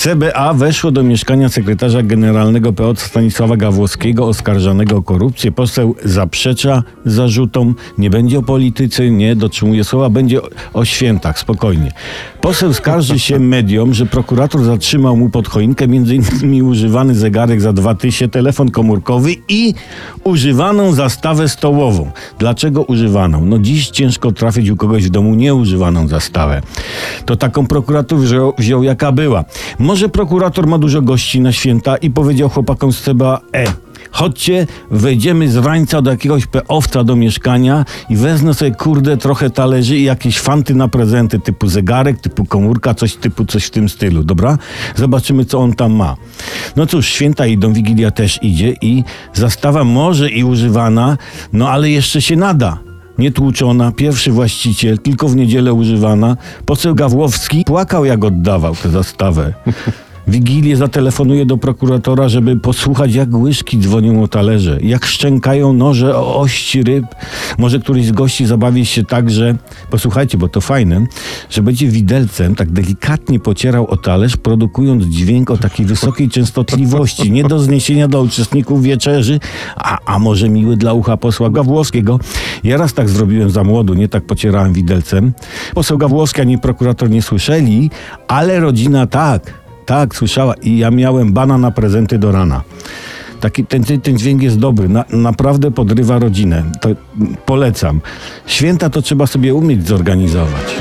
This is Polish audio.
CBA weszło do mieszkania sekretarza generalnego PO Stanisława Gawłowskiego oskarżanego o korupcję. Poseł zaprzecza zarzutom, nie będzie o polityce, nie dotrzymuje słowa, będzie o świętach, spokojnie. Poseł skarży się mediom, że prokurator zatrzymał mu pod choinkę m.in. używany zegarek za dwa tysiące, telefon komórkowy i używaną zastawę stołową. Dlaczego używaną? No dziś ciężko trafić u kogoś w domu nieużywaną zastawę. To taką prokurator wziął, wziął jaka była. Może prokurator ma dużo gości na święta i powiedział chłopakom z CBA, e, chodźcie, wejdziemy z rańca do jakiegoś peowca do mieszkania i wezmę sobie kurde trochę talerzy i jakieś fanty na prezenty typu zegarek, typu komórka, coś typu coś w tym stylu, dobra? Zobaczymy co on tam ma. No cóż, święta idą, Wigilia też idzie i zastawa może i używana, no ale jeszcze się nada nietłuczona, pierwszy właściciel, tylko w niedzielę używana. Poseł Gawłowski płakał, jak oddawał tę zastawę. Wigilię zatelefonuje do prokuratora, żeby posłuchać, jak łyżki dzwonią o talerze, jak szczękają noże o ości ryb. Może któryś z gości zabawi się tak, że, posłuchajcie, bo to fajne, że będzie widelcem tak delikatnie pocierał o talerz, produkując dźwięk o takiej wysokiej częstotliwości, nie do zniesienia dla uczestników wieczerzy, a, a może miły dla ucha posła Gawłowskiego. Ja raz tak zrobiłem za młodu, nie tak pocierałem widelcem. Poseł Gawłowski ani prokurator nie słyszeli, ale rodzina tak. Tak, słyszała. I ja miałem bana na prezenty do rana. Taki, ten, ten dźwięk jest dobry, na, naprawdę podrywa rodzinę. To polecam. Święta to trzeba sobie umieć zorganizować.